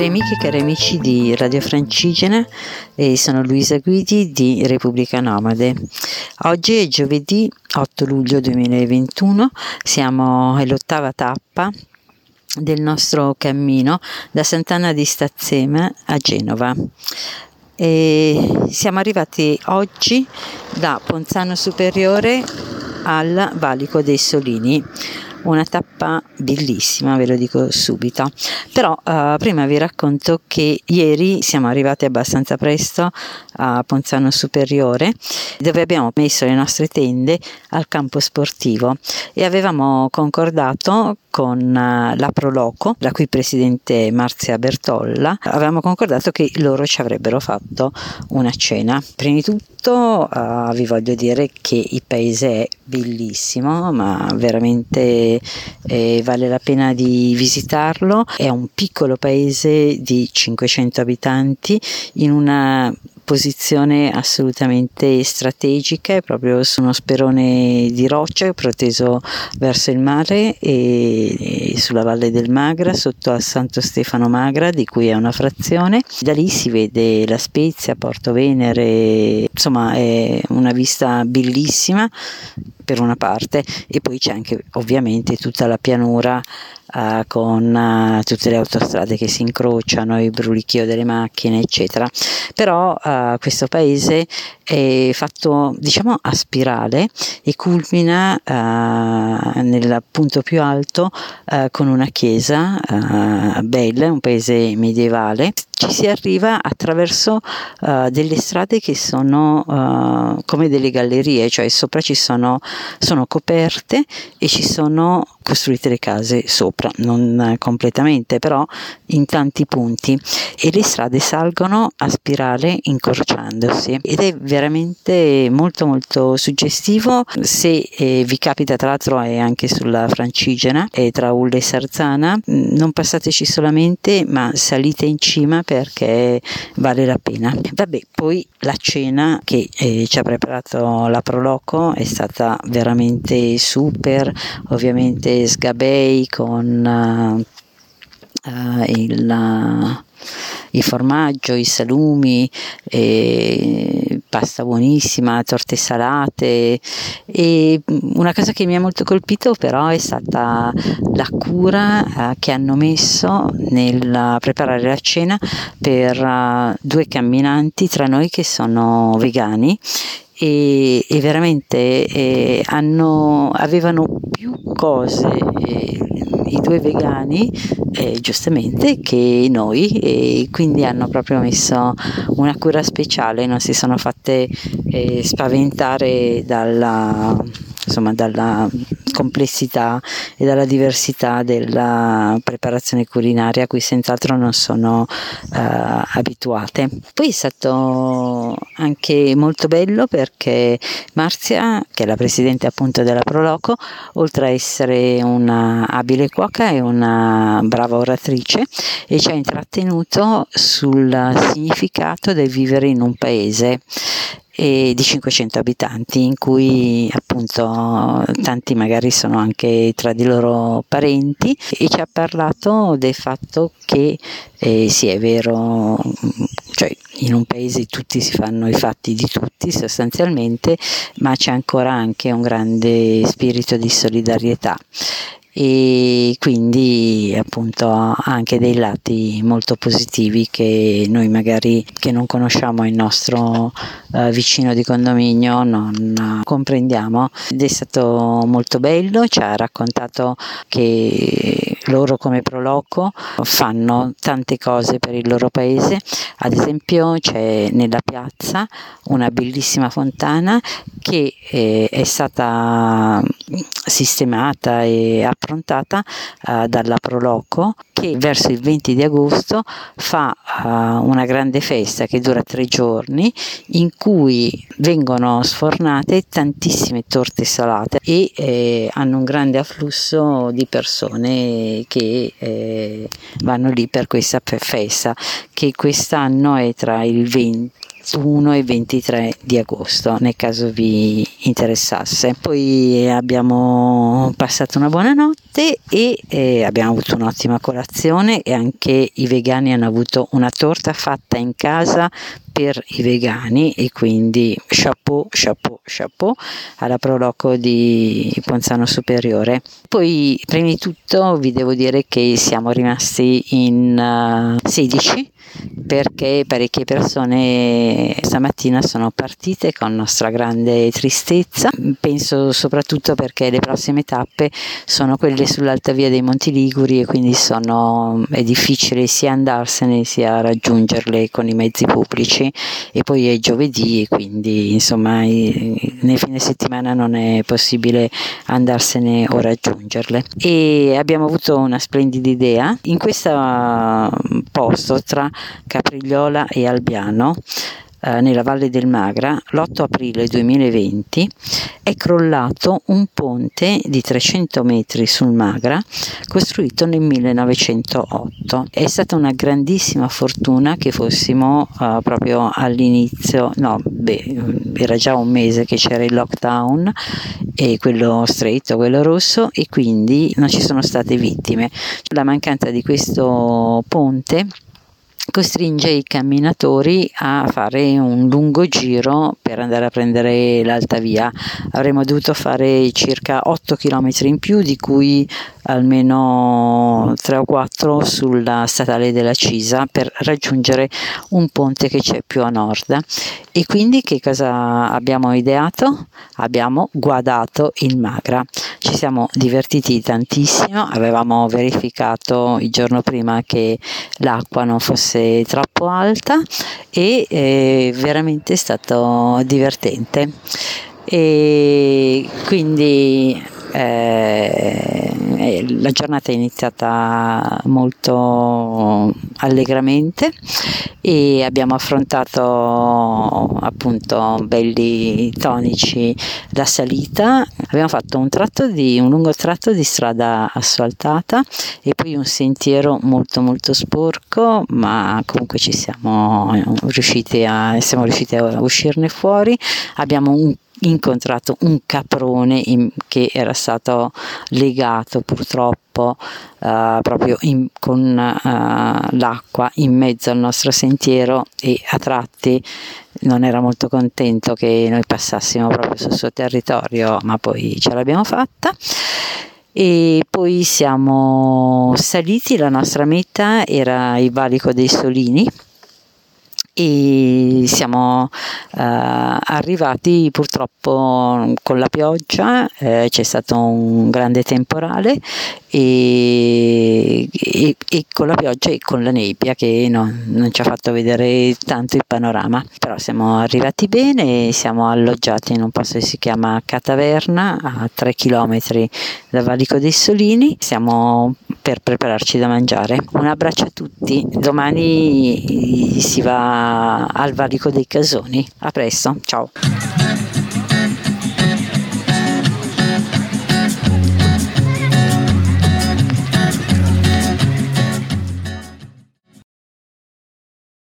Cari amiche e cari amici di Radio Francigena, e sono Luisa Guidi di Repubblica Nomade. Oggi è giovedì 8 luglio 2021, siamo all'ottava tappa del nostro cammino da Sant'Anna di Stazzema a Genova. E siamo arrivati oggi da Ponzano Superiore al Valico dei Solini una tappa bellissima, ve lo dico subito. Però uh, prima vi racconto che ieri siamo arrivati abbastanza presto a Ponzano Superiore, dove abbiamo messo le nostre tende al campo sportivo e avevamo concordato con uh, la Proloco, la cui presidente Marzia Bertolla, avevamo concordato che loro ci avrebbero fatto una cena. Prima di tutto uh, vi voglio dire che il paese è bellissimo, ma veramente eh, vale la pena di visitarlo. È un piccolo paese di 500 abitanti in una posizione assolutamente strategica, è proprio su uno sperone di roccia proteso verso il mare e, sulla valle del Magra, sotto a Santo Stefano Magra, di cui è una frazione. Da lì si vede la Spezia, Porto Venere, insomma è una vista bellissima per una parte e poi c'è anche ovviamente tutta la pianura uh, con uh, tutte le autostrade che si incrociano, il brulichio delle macchine eccetera. Però uh, questo paese è fatto diciamo a spirale e culmina nel punto più alto con una chiesa bella, un paese medievale. Ci si arriva attraverso delle strade che sono come delle gallerie, cioè sopra ci sono, sono coperte e ci sono costruite le case sopra, non completamente, però in tanti punti. E le strade salgono a spirale incrociandosi ed è veramente molto molto suggestivo. Se eh, vi capita tra l'altro è anche sulla Francigena è tra Ulle e Sarzana non passateci solamente ma salite in cima perché vale la pena. Vabbè, poi la cena che eh, ci ha preparato la Proloco è stata veramente super, ovviamente sgabei con uh, il, uh, il, formaggio, i salumi, eh, pasta buonissima, torte salate. E una cosa che mi ha molto colpito però è stata la cura uh, che hanno messo nel preparare la cena per due camminanti tra noi che sono vegani. E, e veramente eh, hanno, avevano più cose eh, i due vegani eh, giustamente che noi e quindi hanno proprio messo una cura speciale non si sono fatte eh, spaventare dalla insomma dalla complessità e dalla diversità della preparazione culinaria a cui senz'altro non sono uh, abituate. Poi è stato anche molto bello perché Marzia, che è la presidente appunto della Proloco, oltre a essere una abile cuoca è una brava oratrice e ci ha intrattenuto sul significato del vivere in un paese e di 500 abitanti in cui appunto tanti magari sono anche tra di loro parenti e ci ha parlato del fatto che eh, sì è vero cioè in un paese tutti si fanno i fatti di tutti sostanzialmente ma c'è ancora anche un grande spirito di solidarietà e quindi appunto anche dei lati molto positivi che noi magari che non conosciamo il nostro uh, vicino di condominio non uh, comprendiamo. Ed è stato molto bello ci ha raccontato che loro come Proloco fanno tante cose per il loro paese. Ad esempio c'è nella piazza una bellissima fontana che eh, è stata sistemata e approntata uh, dalla Proloco che verso il 20 di agosto fa uh, una grande festa che dura tre giorni in cui vengono sfornate tantissime torte salate e eh, hanno un grande afflusso di persone che eh, vanno lì per questa festa che quest'anno è tra il 20 1 e 23 di agosto nel caso vi interessasse. Poi abbiamo passato una buona notte e eh, abbiamo avuto un'ottima colazione e anche i vegani hanno avuto una torta fatta in casa per i vegani e quindi chapeau, chapeau, chapeau alla Proloco di Ponzano Superiore. Poi prima di tutto vi devo dire che siamo rimasti in uh, eh, 16 perché parecchie persone stamattina sono partite con nostra grande tristezza, penso soprattutto perché le prossime tappe sono quelle sull'alta via dei Monti Liguri e quindi sono, è difficile sia andarsene sia raggiungerle con i mezzi pubblici e poi è giovedì e quindi insomma nei fine settimana non è possibile andarsene o raggiungerle. E abbiamo avuto una splendida idea. In questo posto tra Caprigliola e Albiano eh, nella Valle del Magra, l'8 aprile 2020 è crollato un ponte di 300 metri sul Magra costruito nel 1908. È stata una grandissima fortuna che fossimo eh, proprio all'inizio, no, beh, era già un mese che c'era il lockdown e quello stretto, quello rosso e quindi non ci sono state vittime. La mancanza di questo ponte costringe i camminatori a fare un lungo giro per andare a prendere l'alta via. Avremmo dovuto fare circa 8 km in più, di cui almeno 3 o 4 sulla statale della Cisa per raggiungere un ponte che c'è più a nord. E quindi che cosa abbiamo ideato? Abbiamo guadato il Magra. Ci siamo divertiti tantissimo, avevamo verificato il giorno prima che l'acqua non fosse troppo alta e eh, veramente stato divertente. E quindi eh, la giornata è iniziata molto allegramente e abbiamo affrontato appunto belli tonici la salita. Abbiamo fatto un, tratto di, un lungo tratto di strada asfaltata e poi un sentiero molto molto sporco ma comunque ci siamo riusciti a, siamo riusciti a uscirne fuori. Abbiamo un incontrato un caprone in, che era stato legato purtroppo uh, proprio in, con uh, l'acqua in mezzo al nostro sentiero e a tratti non era molto contento che noi passassimo proprio sul suo territorio, ma poi ce l'abbiamo fatta. E poi siamo saliti, la nostra meta era il valico dei Solini e siamo uh, arrivati purtroppo con la pioggia, eh, c'è stato un grande temporale e, e, e, con la pioggia e con la nebbia che no, non ci ha fatto vedere tanto il panorama, però siamo arrivati bene siamo alloggiati in un posto che si chiama Cataverna a 3 km da Valico dei Solini, siamo per prepararci da mangiare. Un abbraccio a tutti, domani si va al valico dei Casoni. A presto, ciao.